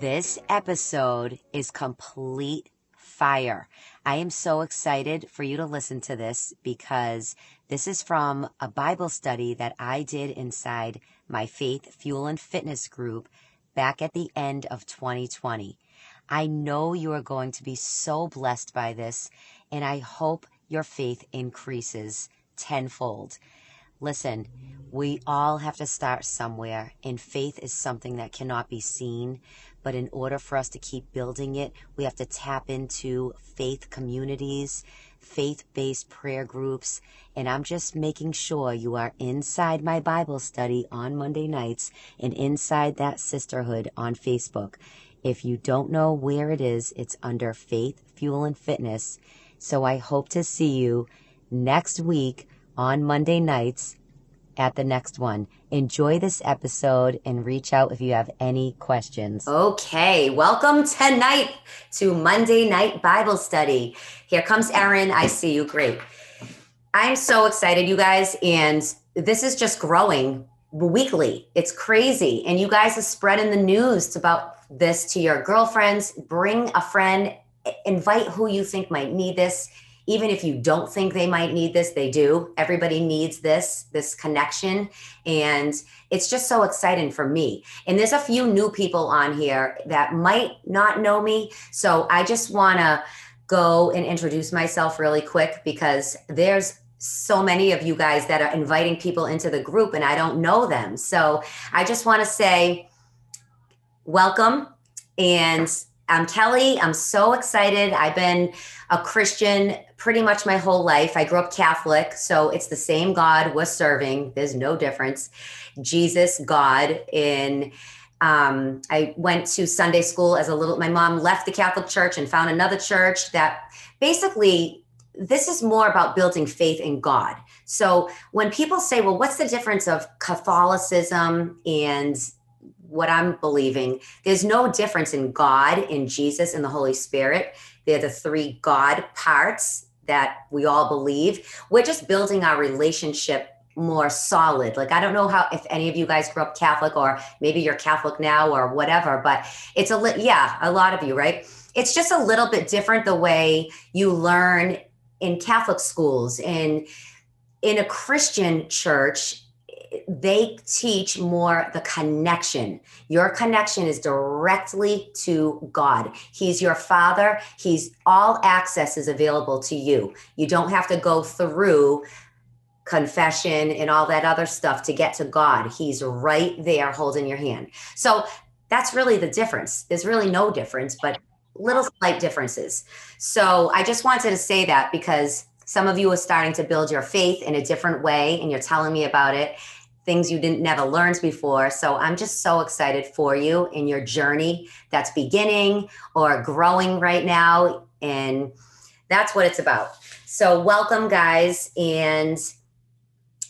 This episode is complete fire. I am so excited for you to listen to this because this is from a Bible study that I did inside my Faith, Fuel, and Fitness group back at the end of 2020. I know you are going to be so blessed by this, and I hope your faith increases tenfold. Listen, we all have to start somewhere, and faith is something that cannot be seen. But in order for us to keep building it, we have to tap into faith communities, faith based prayer groups. And I'm just making sure you are inside my Bible study on Monday nights and inside that sisterhood on Facebook. If you don't know where it is, it's under Faith, Fuel, and Fitness. So I hope to see you next week on Monday nights at the next one. Enjoy this episode and reach out if you have any questions. Okay, welcome tonight to Monday Night Bible Study. Here comes Erin. I see you. Great. I'm so excited, you guys. And this is just growing weekly. It's crazy. And you guys are spreading the news about this to your girlfriends. Bring a friend, invite who you think might need this even if you don't think they might need this, they do. Everybody needs this, this connection. And it's just so exciting for me. And there's a few new people on here that might not know me. So I just want to go and introduce myself really quick because there's so many of you guys that are inviting people into the group and I don't know them. So I just want to say welcome. And I'm Kelley. I'm so excited. I've been a Christian pretty much my whole life. I grew up Catholic, so it's the same God we're serving. There's no difference. Jesus, God. In um, I went to Sunday school as a little. My mom left the Catholic Church and found another church that basically this is more about building faith in God. So when people say, "Well, what's the difference of Catholicism and what I'm believing?" There's no difference in God, in Jesus, and the Holy Spirit. They're the three God parts that we all believe. We're just building our relationship more solid. Like I don't know how if any of you guys grew up Catholic or maybe you're Catholic now or whatever, but it's a li- yeah, a lot of you, right? It's just a little bit different the way you learn in Catholic schools and in a Christian church they teach more the connection. Your connection is directly to God. He's your father. He's all access is available to you. You don't have to go through confession and all that other stuff to get to God. He's right there holding your hand. So that's really the difference. There's really no difference, but little slight differences. So I just wanted to say that because some of you are starting to build your faith in a different way and you're telling me about it things you didn't never learned before. So I'm just so excited for you in your journey that's beginning or growing right now. And that's what it's about. So welcome, guys. And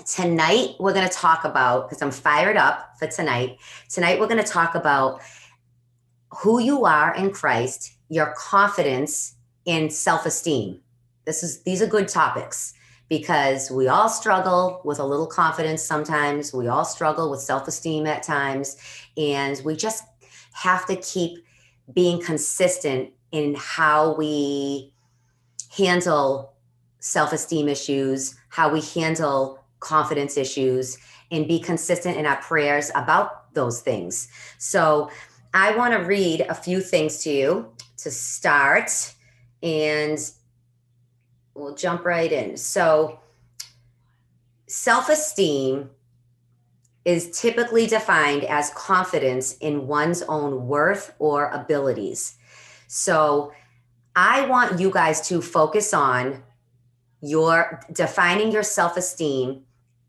tonight we're going to talk about, because I'm fired up for tonight. Tonight we're going to talk about who you are in Christ, your confidence in self-esteem. This is these are good topics because we all struggle with a little confidence sometimes. We all struggle with self esteem at times. And we just have to keep being consistent in how we handle self esteem issues, how we handle confidence issues, and be consistent in our prayers about those things. So, I want to read a few things to you to start. And we'll jump right in. So, self esteem is typically defined as confidence in one's own worth or abilities. So, I want you guys to focus on your defining your self esteem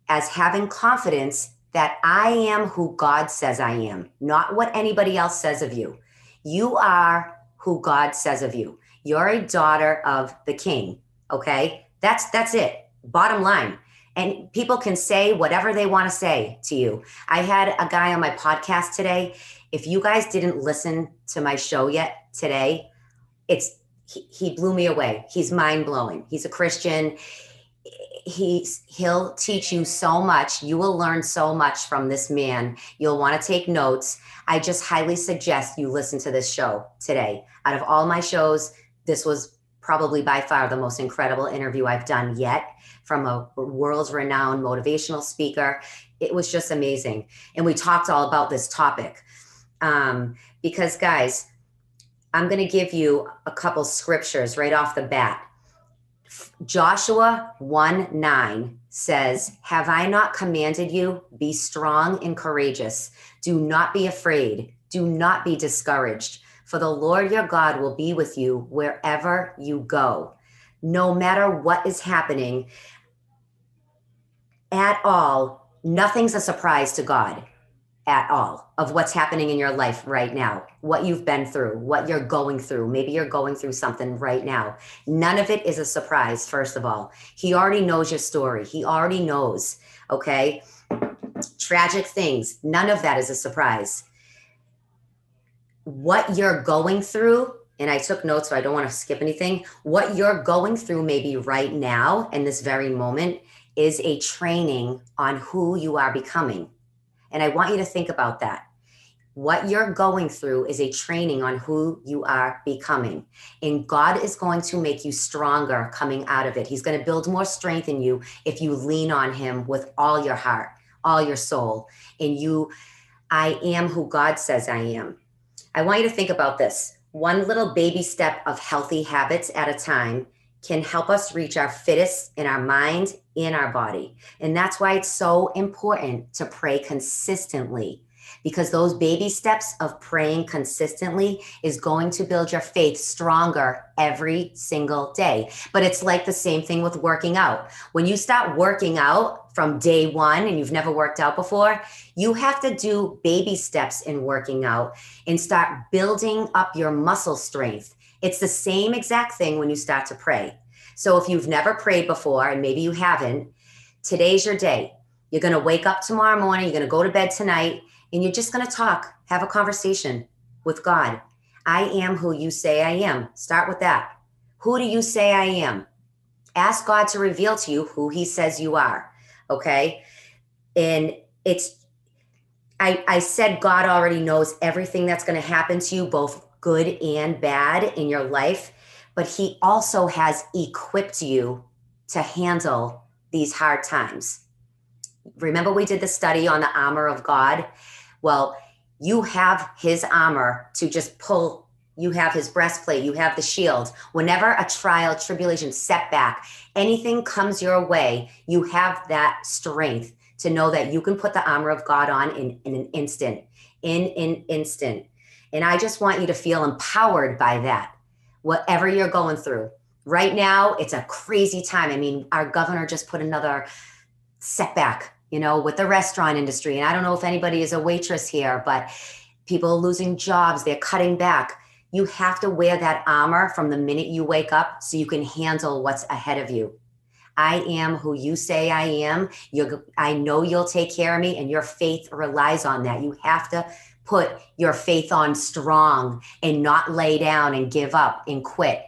as having confidence that I am who God says I am, not what anybody else says of you. You are who God says of you. You're a daughter of the king. Okay. That's that's it. Bottom line. And people can say whatever they want to say to you. I had a guy on my podcast today. If you guys didn't listen to my show yet today, it's he, he blew me away. He's mind blowing. He's a Christian. He's he'll teach you so much. You will learn so much from this man. You'll want to take notes. I just highly suggest you listen to this show today. Out of all my shows, this was probably by far the most incredible interview I've done yet from a world renowned motivational speaker. It was just amazing. And we talked all about this topic. Um, because, guys, I'm going to give you a couple scriptures right off the bat. Joshua 1 9 says, Have I not commanded you? Be strong and courageous. Do not be afraid. Do not be discouraged for the Lord your God will be with you wherever you go. No matter what is happening at all, nothing's a surprise to God at all of what's happening in your life right now, what you've been through, what you're going through. Maybe you're going through something right now. None of it is a surprise, first of all. He already knows your story, He already knows, okay? Tragic things, none of that is a surprise what you're going through and I took notes so I don't want to skip anything. What you're going through, maybe right now in this very moment, is a training on who you are becoming. And I want you to think about that. What you're going through is a training on who you are becoming. And God is going to make you stronger coming out of it. He's going to build more strength in you if you lean on Him with all your heart, all your soul. And you, I am who God says I am. I want you to think about this. One little baby step of healthy habits at a time can help us reach our fittest in our mind, in our body. And that's why it's so important to pray consistently because those baby steps of praying consistently is going to build your faith stronger every single day. But it's like the same thing with working out. When you start working out from day one and you've never worked out before, you have to do baby steps in working out and start building up your muscle strength. It's the same exact thing when you start to pray. So if you've never prayed before, and maybe you haven't, today's your day. You're going to wake up tomorrow morning, you're going to go to bed tonight, and you're just going to talk, have a conversation with God. I am who you say I am. Start with that. Who do you say I am? Ask God to reveal to you who he says you are. Okay. And it's, I, I said God already knows everything that's going to happen to you, both good and bad in your life, but he also has equipped you to handle these hard times. Remember, we did the study on the armor of God well, you have his armor to just pull. You have his breastplate, you have the shield. Whenever a trial, tribulation, setback, anything comes your way, you have that strength to know that you can put the armor of God on in, in an instant, in an instant. And I just want you to feel empowered by that, whatever you're going through. Right now, it's a crazy time. I mean, our governor just put another setback you know, with the restaurant industry. And I don't know if anybody is a waitress here, but people losing jobs, they're cutting back. You have to wear that armor from the minute you wake up so you can handle what's ahead of you. I am who you say I am. you I know you'll take care of me, and your faith relies on that. You have to put your faith on strong and not lay down and give up and quit.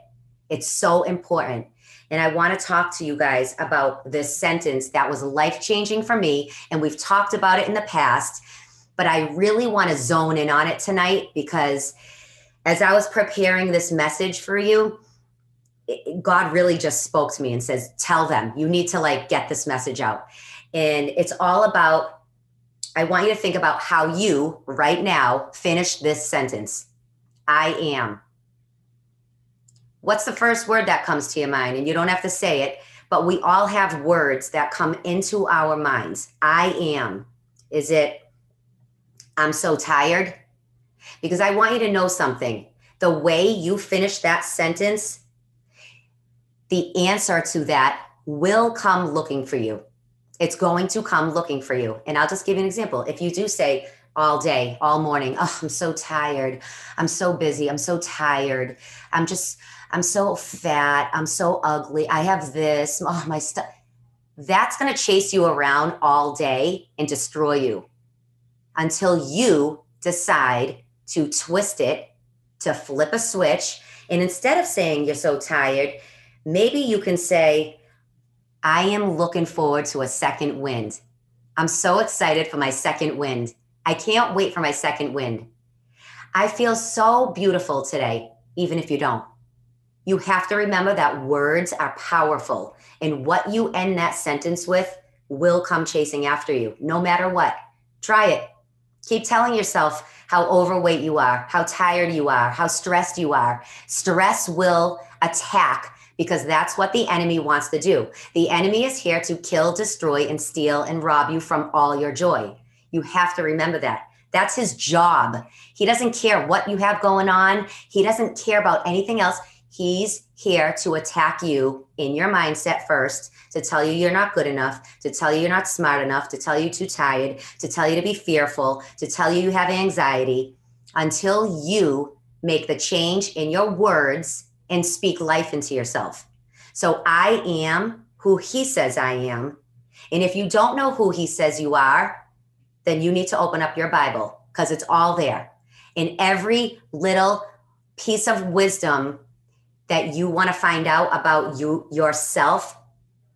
It's so important. And I want to talk to you guys about this sentence that was life changing for me. And we've talked about it in the past, but I really want to zone in on it tonight because as I was preparing this message for you, God really just spoke to me and says, Tell them, you need to like get this message out. And it's all about, I want you to think about how you right now finish this sentence I am what's the first word that comes to your mind? And you don't have to say it, but we all have words that come into our minds. I am. Is it, I'm so tired? Because I want you to know something. The way you finish that sentence, the answer to that will come looking for you. It's going to come looking for you. And I'll just give you an example. If you do say, all day, all morning. Oh, I'm so tired. I'm so busy. I'm so tired. I'm just, I'm so fat. I'm so ugly. I have this. Oh, my stuff. That's going to chase you around all day and destroy you until you decide to twist it, to flip a switch. And instead of saying you're so tired, maybe you can say, I am looking forward to a second wind. I'm so excited for my second wind. I can't wait for my second wind. I feel so beautiful today, even if you don't. You have to remember that words are powerful, and what you end that sentence with will come chasing after you, no matter what. Try it. Keep telling yourself how overweight you are, how tired you are, how stressed you are. Stress will attack because that's what the enemy wants to do. The enemy is here to kill, destroy, and steal and rob you from all your joy. You have to remember that. That's his job. He doesn't care what you have going on, he doesn't care about anything else. He's here to attack you in your mindset first, to tell you you're not good enough, to tell you you're not smart enough, to tell you too tired, to tell you to be fearful, to tell you you have anxiety until you make the change in your words and speak life into yourself. So I am who he says I am. And if you don't know who he says you are, then you need to open up your Bible because it's all there. In every little piece of wisdom that you want to find out about you yourself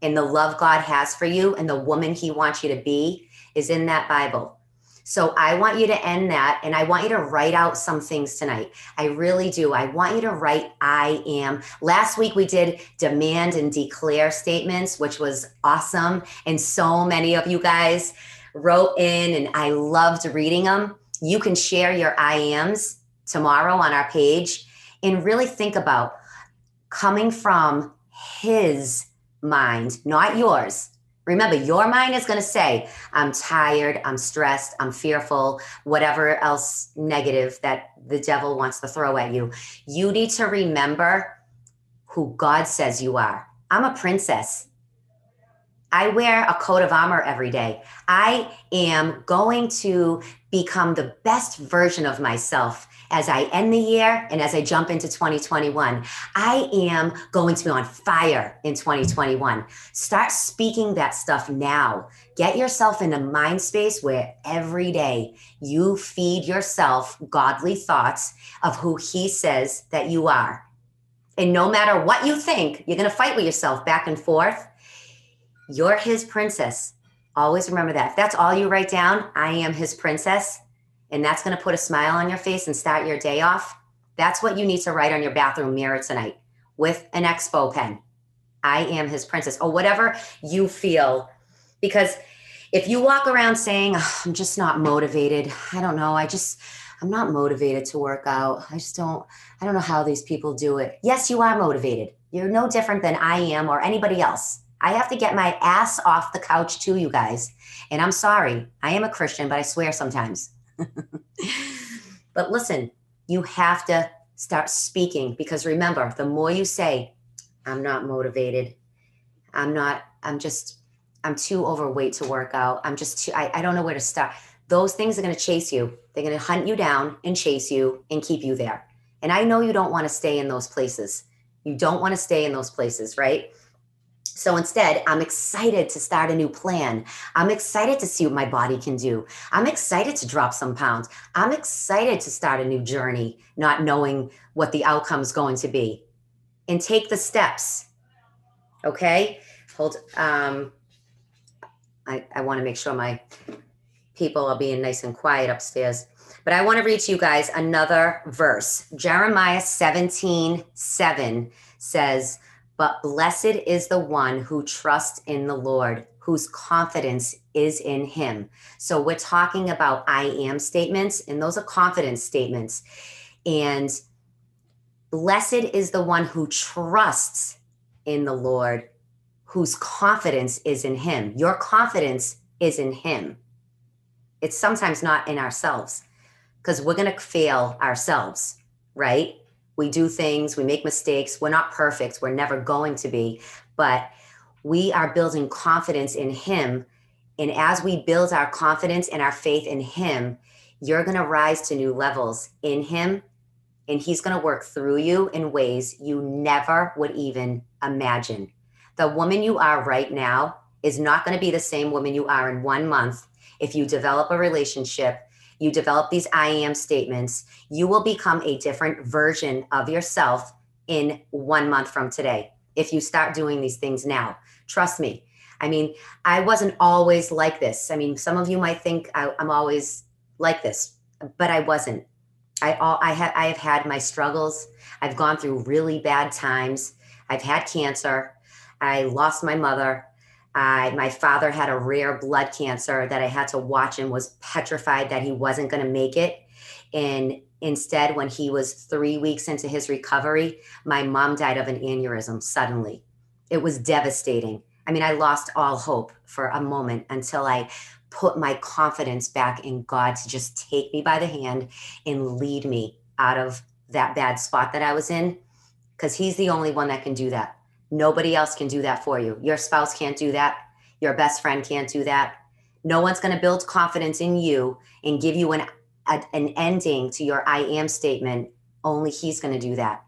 and the love God has for you and the woman he wants you to be is in that Bible. So I want you to end that and I want you to write out some things tonight. I really do. I want you to write I am. Last week we did demand and declare statements, which was awesome. And so many of you guys wrote in and I loved reading them. You can share your I ams tomorrow on our page and really think about coming from his mind, not yours. Remember, your mind is going to say, I'm tired, I'm stressed, I'm fearful, whatever else negative that the devil wants to throw at you. You need to remember who God says you are. I'm a princess. I wear a coat of armor every day. I am going to become the best version of myself as I end the year and as I jump into 2021. I am going to be on fire in 2021. Start speaking that stuff now. Get yourself in a mind space where every day you feed yourself godly thoughts of who He says that you are. And no matter what you think, you're going to fight with yourself back and forth you're his princess. Always remember that. If that's all you write down, I am his princess, and that's going to put a smile on your face and start your day off. That's what you need to write on your bathroom mirror tonight with an expo pen. I am his princess, or whatever you feel. Because if you walk around saying, oh, I'm just not motivated, I don't know, I just, I'm not motivated to work out. I just don't, I don't know how these people do it. Yes, you are motivated. You're no different than I am or anybody else. I have to get my ass off the couch too, you guys. And I'm sorry, I am a Christian, but I swear sometimes. but listen, you have to start speaking because remember, the more you say, I'm not motivated, I'm not, I'm just, I'm too overweight to work out, I'm just too, I, I don't know where to start. Those things are going to chase you. They're going to hunt you down and chase you and keep you there. And I know you don't want to stay in those places. You don't want to stay in those places, right? So instead, I'm excited to start a new plan. I'm excited to see what my body can do. I'm excited to drop some pounds. I'm excited to start a new journey, not knowing what the outcome is going to be. And take the steps. Okay? Hold um I, I want to make sure my people are being nice and quiet upstairs. But I want to read to you guys another verse. Jeremiah 17, 7 says, but blessed is the one who trusts in the Lord, whose confidence is in him. So we're talking about I am statements, and those are confidence statements. And blessed is the one who trusts in the Lord, whose confidence is in him. Your confidence is in him. It's sometimes not in ourselves because we're going to fail ourselves, right? We do things, we make mistakes. We're not perfect. We're never going to be, but we are building confidence in Him. And as we build our confidence and our faith in Him, You're going to rise to new levels in Him, and He's going to work through you in ways you never would even imagine. The woman you are right now is not going to be the same woman you are in one month if you develop a relationship you develop these I am statements, you will become a different version of yourself in one month from today if you start doing these things now. Trust me. I mean, I wasn't always like this. I mean, some of you might think I, am always like this, but I wasn't. I all I have I have had my struggles. I've gone through really bad times. I've had cancer. I lost my mother. I, my father had a rare blood cancer that I had to watch and was petrified that he wasn't going to make it. And instead, when he was three weeks into his recovery, my mom died of an aneurysm suddenly. It was devastating. I mean, I lost all hope for a moment until I put my confidence back in God to just take me by the hand and lead me out of that bad spot that I was in. Because He's the only one that can do that. Nobody else can do that for you. Your spouse can't do that. Your best friend can't do that. No one's going to build confidence in you and give you an, a, an ending to your I am statement. Only He's going to do that.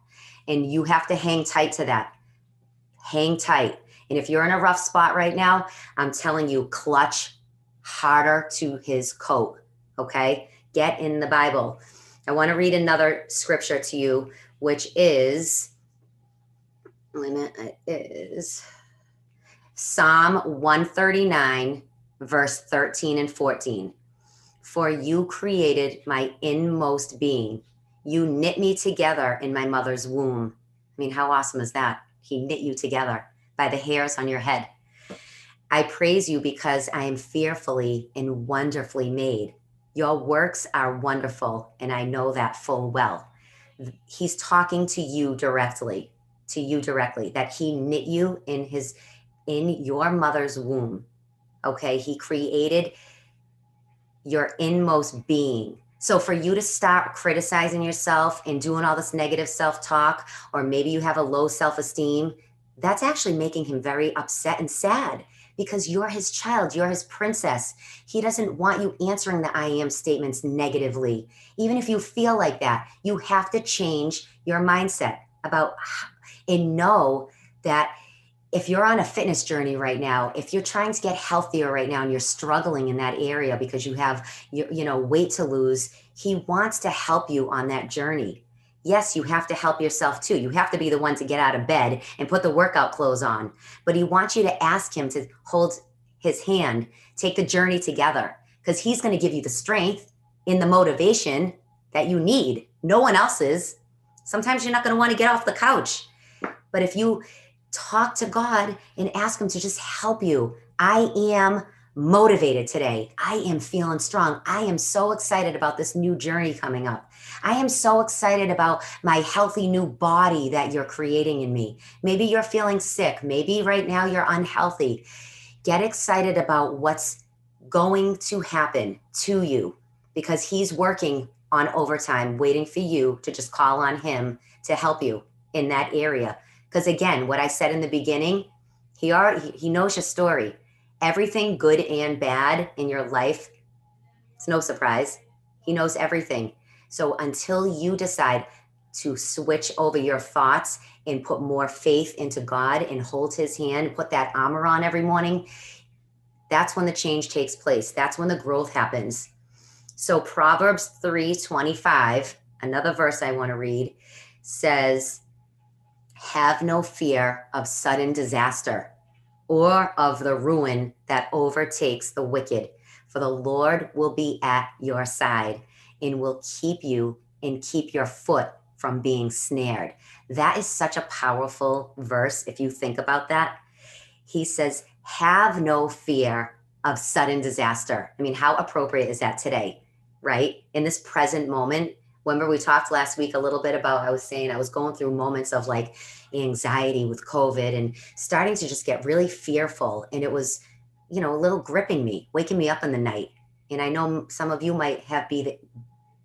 And you have to hang tight to that. Hang tight. And if you're in a rough spot right now, I'm telling you, clutch harder to His coat. Okay? Get in the Bible. I want to read another scripture to you, which is limit is Psalm 139, verse 13 and 14. For you created my inmost being. You knit me together in my mother's womb. I mean, how awesome is that? He knit you together by the hairs on your head. I praise you because I am fearfully and wonderfully made. Your works are wonderful, and I know that full well. He's talking to you directly to you directly that he knit you in his in your mother's womb okay he created your inmost being so for you to stop criticizing yourself and doing all this negative self-talk or maybe you have a low self-esteem that's actually making him very upset and sad because you're his child, you're his princess. He doesn't want you answering the I am statements negatively. Even if you feel like that, you have to change your mindset about and know that if you're on a fitness journey right now if you're trying to get healthier right now and you're struggling in that area because you have you, you know weight to lose he wants to help you on that journey. Yes you have to help yourself too. You have to be the one to get out of bed and put the workout clothes on but he wants you to ask him to hold his hand take the journey together because he's going to give you the strength in the motivation that you need. No one else's. Sometimes you're not going to want to get off the couch but if you talk to God and ask Him to just help you, I am motivated today. I am feeling strong. I am so excited about this new journey coming up. I am so excited about my healthy new body that you're creating in me. Maybe you're feeling sick. Maybe right now you're unhealthy. Get excited about what's going to happen to you because he's working on overtime, waiting for you to just call on him to help you in that area. Because again, what I said in the beginning, he already he knows your story. Everything good and bad in your life, it's no surprise. He knows everything. So until you decide to switch over your thoughts and put more faith into God and hold his hand, put that armor on every morning, that's when the change takes place. That's when the growth happens. So Proverbs 3:25, another verse I want to read, says, have no fear of sudden disaster or of the ruin that overtakes the wicked, for the Lord will be at your side and will keep you and keep your foot from being snared. That is such a powerful verse if you think about that. He says, Have no fear of sudden disaster. I mean, how appropriate is that today, right? In this present moment, remember we talked last week a little bit about i was saying i was going through moments of like anxiety with covid and starting to just get really fearful. And it was you know a little gripping me waking me up in the night. And i know some of you might have be the,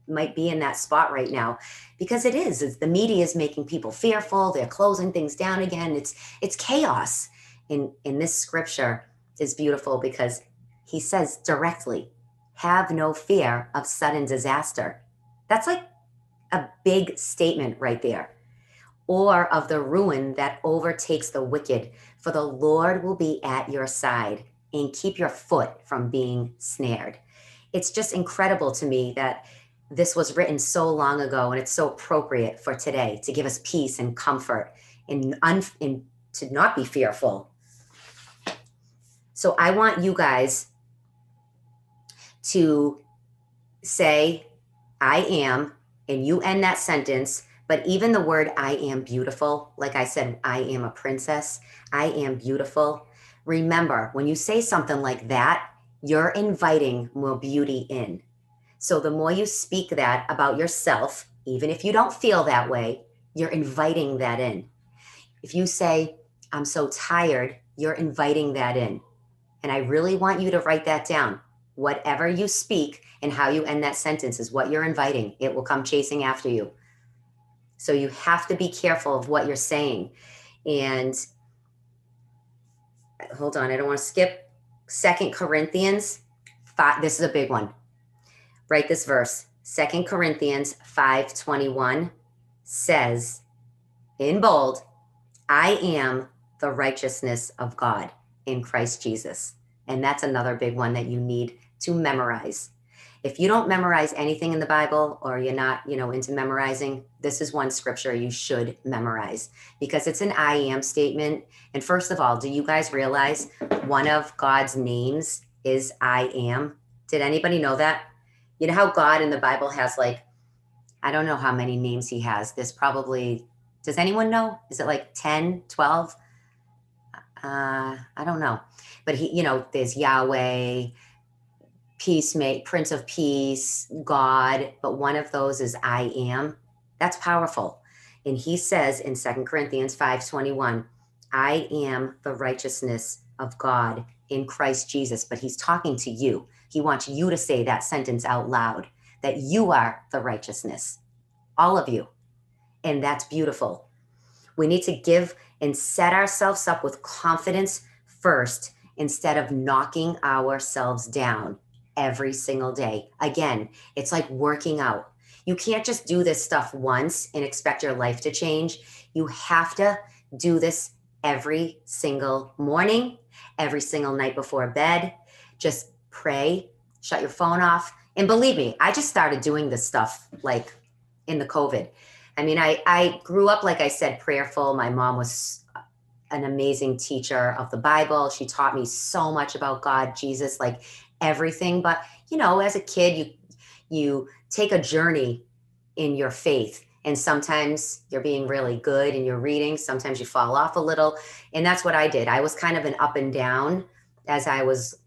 might be in that spot right now because it is it's, the media is making people fearful. They're closing things down again. It's it's chaos. In in this scripture is beautiful because he says directly have no fear of sudden disaster. That's like a big statement right there. Or of the ruin that overtakes the wicked, for the Lord will be at your side and keep your foot from being snared. It's just incredible to me that this was written so long ago and it's so appropriate for today to give us peace and comfort and, un- and to not be fearful. So I want you guys to say, I am, and you end that sentence. But even the word I am beautiful, like I said, I am a princess, I am beautiful. Remember, when you say something like that, you're inviting more beauty in. So the more you speak that about yourself, even if you don't feel that way, you're inviting that in. If you say, I'm so tired, you're inviting that in. And I really want you to write that down. Whatever you speak and how you end that sentence is what you're inviting. It will come chasing after you. So you have to be careful of what you're saying. And hold on, I don't want to skip. Second Corinthians 5. This is a big one. Write this verse. Second Corinthians 5:21 says in bold, I am the righteousness of God in Christ Jesus. And that's another big one that you need to memorize. If you don't memorize anything in the Bible or you're not, you know, into memorizing, this is one scripture you should memorize because it's an I am statement. And first of all, do you guys realize one of God's names is I am? Did anybody know that? You know how God in the Bible has like I don't know how many names he has. This probably does anyone know? Is it like 10, 12? Uh, I don't know. But he, you know, there's Yahweh, peacemate, Prince of Peace, God, but one of those is I am. That's powerful. And he says in Second Corinthians 5:21, I am the righteousness of God in Christ Jesus. But he's talking to you. He wants you to say that sentence out loud that you are the righteousness, all of you. And that's beautiful. We need to give and set ourselves up with confidence first instead of knocking ourselves down every single day. Again, it's like working out. You can't just do this stuff once and expect your life to change. You have to do this every single morning, every single night before bed. Just pray, shut your phone off. And believe me, I just started doing this stuff like in the COVID. I mean, I, I grew up, like I said, prayerful. My mom was an amazing teacher of the Bible. She taught me so much about God, Jesus, like everything. But, you know, as a kid, you you take a journey in your faith. And sometimes you're being really good in your reading. Sometimes you fall off a little. And that's what I did. I was kind of an up and down as I was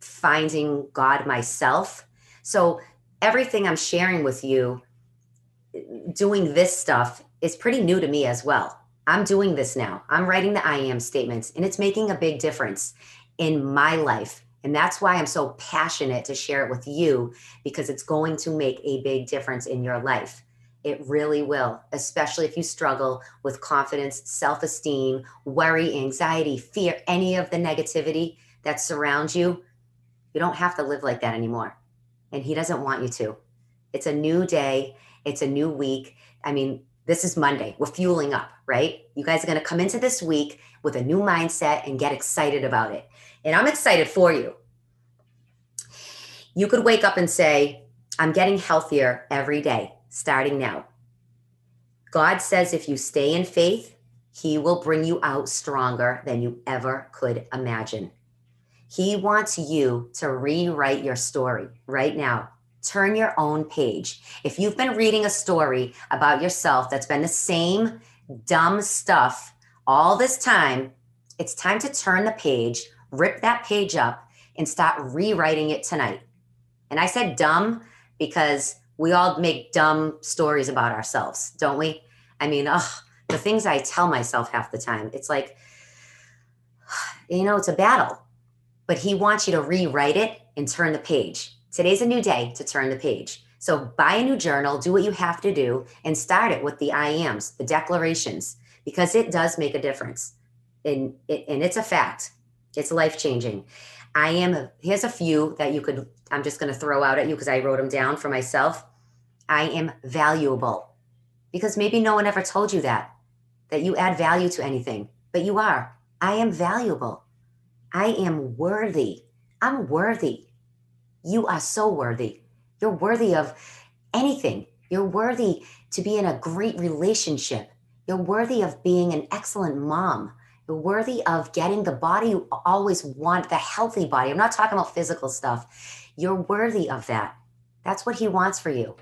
finding God myself. So everything I'm sharing with you, doing this stuff, is pretty new to me as well. I'm doing this now. I'm writing the I am statements, and it's making a big difference in my life. And that's why I'm so passionate to share it with you because it's going to make a big difference in your life. It really will, especially if you struggle with confidence, self esteem, worry, anxiety, fear, any of the negativity that surrounds you. You don't have to live like that anymore. And He doesn't want you to. It's a new day, it's a new week. I mean, this is Monday. We're fueling up, right? You guys are going to come into this week with a new mindset and get excited about it. And I'm excited for you. You could wake up and say, I'm getting healthier every day, starting now. God says if you stay in faith, He will bring you out stronger than you ever could imagine. He wants you to rewrite your story right now turn your own page. If you've been reading a story about yourself that's been the same dumb stuff all this time, it's time to turn the page, rip that page up, and start rewriting it tonight. And I said dumb because we all make dumb stories about ourselves, don't we? I mean, ugh, the things I tell myself half the time, it's like, you know, it's a battle. But he wants you to rewrite it and turn the page. Today's a new day to turn the page. So buy a new journal, do what you have to do, and start it with the I ams, the declarations, because it does make a difference. And, and it's a fact. It's life changing. I am, here's a few that you could, I'm just going to throw out at you because I wrote them down for myself. I am valuable because maybe no one ever told you that, that you add value to anything, but you are. I am valuable. I am worthy. I'm worthy. You are so worthy. You're worthy of anything. You're worthy to be in a great relationship. You're worthy of being an excellent mom. You're worthy of getting the body you always want, the healthy body. I'm not talking about physical stuff. You're worthy of that. That's what he wants for you.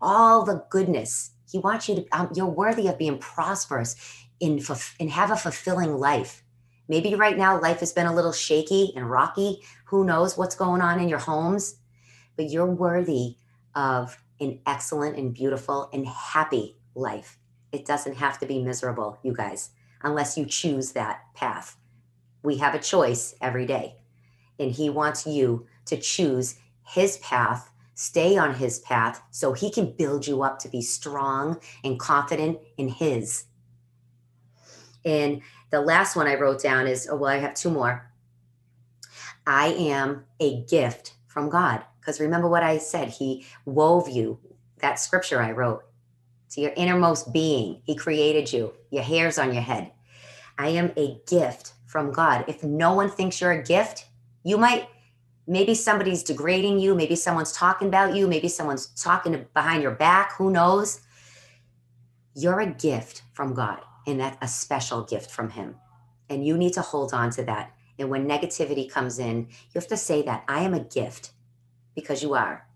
All the goodness. He wants you to, um, you're worthy of being prosperous in, and have a fulfilling life. Maybe right now life has been a little shaky and rocky. Who knows what's going on in your homes? But you're worthy of an excellent and beautiful and happy life. It doesn't have to be miserable, you guys, unless you choose that path. We have a choice every day, and He wants you to choose His path, stay on His path, so He can build you up to be strong and confident in His. And the last one I wrote down is oh, well, I have two more. I am a gift from God. Because remember what I said, He wove you, that scripture I wrote, to your innermost being. He created you, your hairs on your head. I am a gift from God. If no one thinks you're a gift, you might, maybe somebody's degrading you, maybe someone's talking about you, maybe someone's talking behind your back, who knows? You're a gift from God and that's a special gift from him. And you need to hold on to that. And when negativity comes in, you have to say that I am a gift because you are.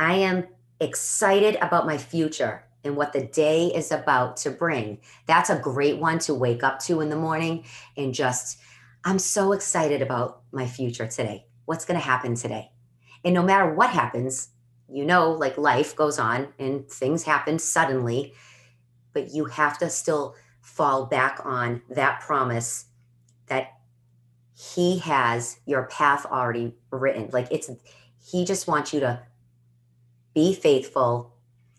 I am excited about my future and what the day is about to bring. That's a great one to wake up to in the morning and just, I'm so excited about my future today. What's going to happen today? And no matter what happens, you know, like life goes on and things happen suddenly but you have to still fall back on that promise that he has your path already written. Like it's, he just wants you to be faithful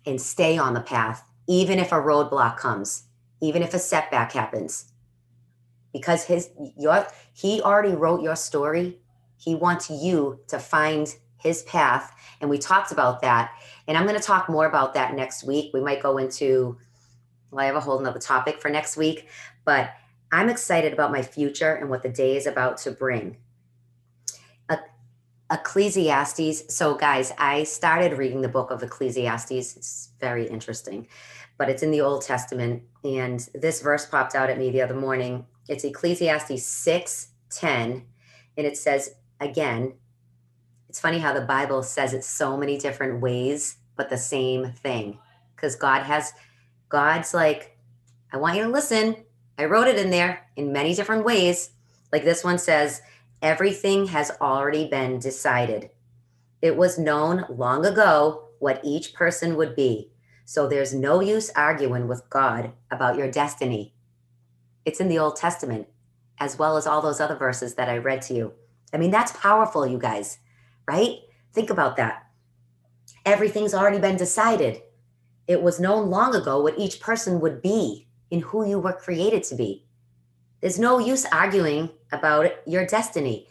and stay on the path, even if a roadblock comes, even if a setback happens. Because his, your, he already wrote your story. He wants you to find his path. And we talked about that. And I'm going to talk more about that next week. We might go into well, I have a whole nother topic for next week, but I'm excited about my future and what the day is about to bring. Ecclesiastes. So, guys, I started reading the book of Ecclesiastes. It's very interesting, but it's in the Old Testament. And this verse popped out at me the other morning. It's Ecclesiastes 6 10. And it says, again, it's funny how the Bible says it so many different ways, but the same thing. Because God has God's like, I want you to listen. I wrote it in there in many different ways. Like this one says, everything has already been decided. It was known long ago what each person would be. So there's no use arguing with God about your destiny. It's in the Old Testament, as well as all those other verses that I read to you. I mean, that's powerful, you guys, right? Think about that. Everything's already been decided. It was known long ago what each person would be in who you were created to be. There's no use arguing about your destiny.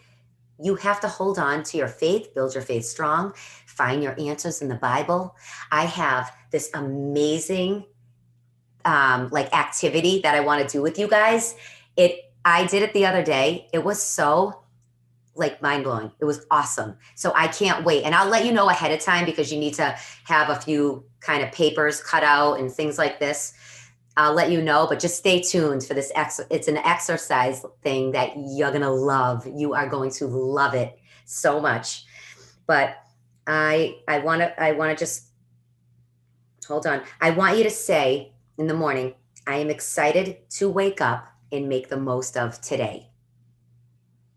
You have to hold on to your faith, build your faith strong, find your answers in the Bible. I have this amazing um, like activity that I want to do with you guys. It I did it the other day. It was so like mind blowing. It was awesome. So I can't wait. And I'll let you know ahead of time because you need to have a few kind of papers cut out and things like this. I'll let you know, but just stay tuned for this. Ex- it's an exercise thing that you're going to love. You are going to love it so much. But I, I want to, I want to just hold on. I want you to say in the morning, I am excited to wake up and make the most of today.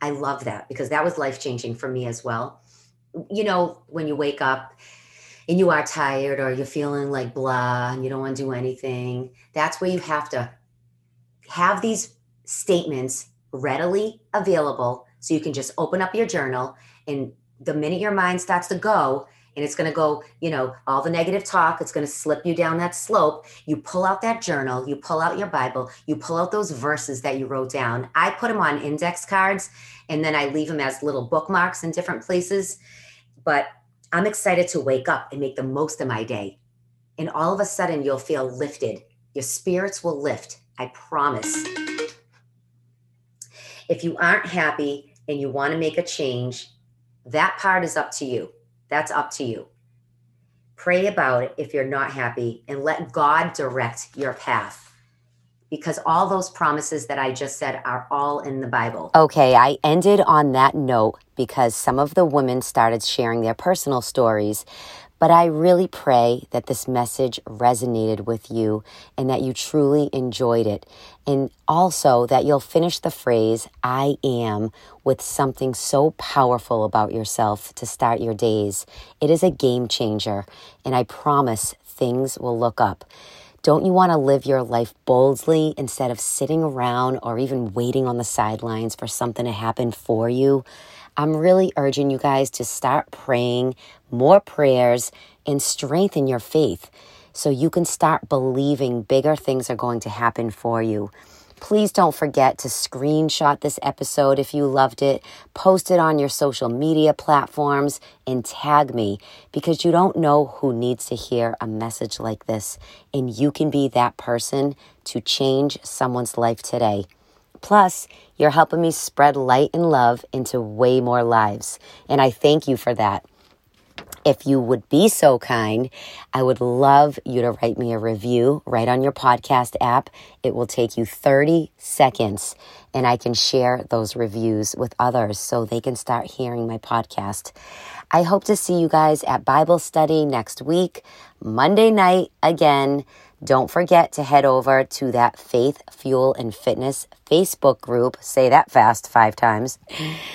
I love that because that was life changing for me as well. You know, when you wake up and you are tired or you're feeling like blah and you don't want to do anything, that's where you have to have these statements readily available so you can just open up your journal and the minute your mind starts to go and it's going to go, you know, all the negative talk, it's going to slip you down that slope. You pull out that journal, you pull out your Bible, you pull out those verses that you wrote down. I put them on index cards and then I leave them as little bookmarks in different places. But I'm excited to wake up and make the most of my day. And all of a sudden, you'll feel lifted. Your spirits will lift. I promise. If you aren't happy and you want to make a change, that part is up to you. That's up to you. Pray about it if you're not happy and let God direct your path because all those promises that I just said are all in the Bible. Okay, I ended on that note because some of the women started sharing their personal stories. But I really pray that this message resonated with you and that you truly enjoyed it. And also that you'll finish the phrase, I am, with something so powerful about yourself to start your days. It is a game changer, and I promise things will look up. Don't you want to live your life boldly instead of sitting around or even waiting on the sidelines for something to happen for you? I'm really urging you guys to start praying more prayers and strengthen your faith so you can start believing bigger things are going to happen for you. Please don't forget to screenshot this episode if you loved it, post it on your social media platforms, and tag me because you don't know who needs to hear a message like this. And you can be that person to change someone's life today. Plus, you're helping me spread light and love into way more lives. And I thank you for that. If you would be so kind, I would love you to write me a review right on your podcast app. It will take you 30 seconds and I can share those reviews with others so they can start hearing my podcast. I hope to see you guys at Bible study next week, Monday night again. Don't forget to head over to that Faith, Fuel, and Fitness Facebook group. Say that fast five times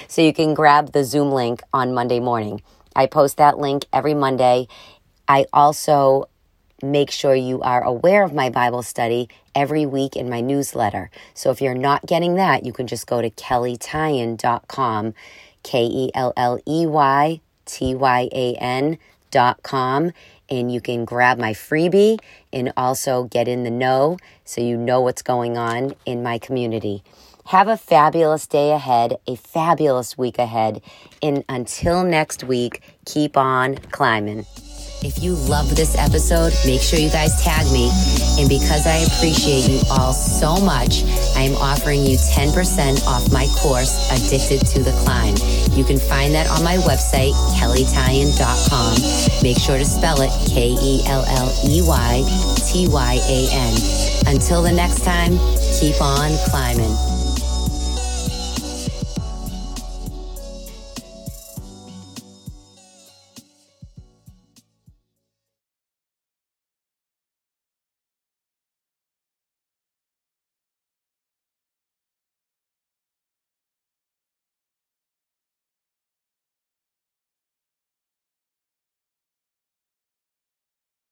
so you can grab the Zoom link on Monday morning. I post that link every Monday. I also make sure you are aware of my Bible study every week in my newsletter. So if you're not getting that, you can just go to kelleytyan.com, K E L L E Y T Y A N.com, and you can grab my freebie and also get in the know so you know what's going on in my community. Have a fabulous day ahead, a fabulous week ahead. And until next week, keep on climbing. If you loved this episode, make sure you guys tag me. And because I appreciate you all so much, I am offering you 10% off my course, Addicted to the Climb. You can find that on my website, kelleytyan.com. Make sure to spell it K E L L E Y T Y A N. Until the next time, keep on climbing.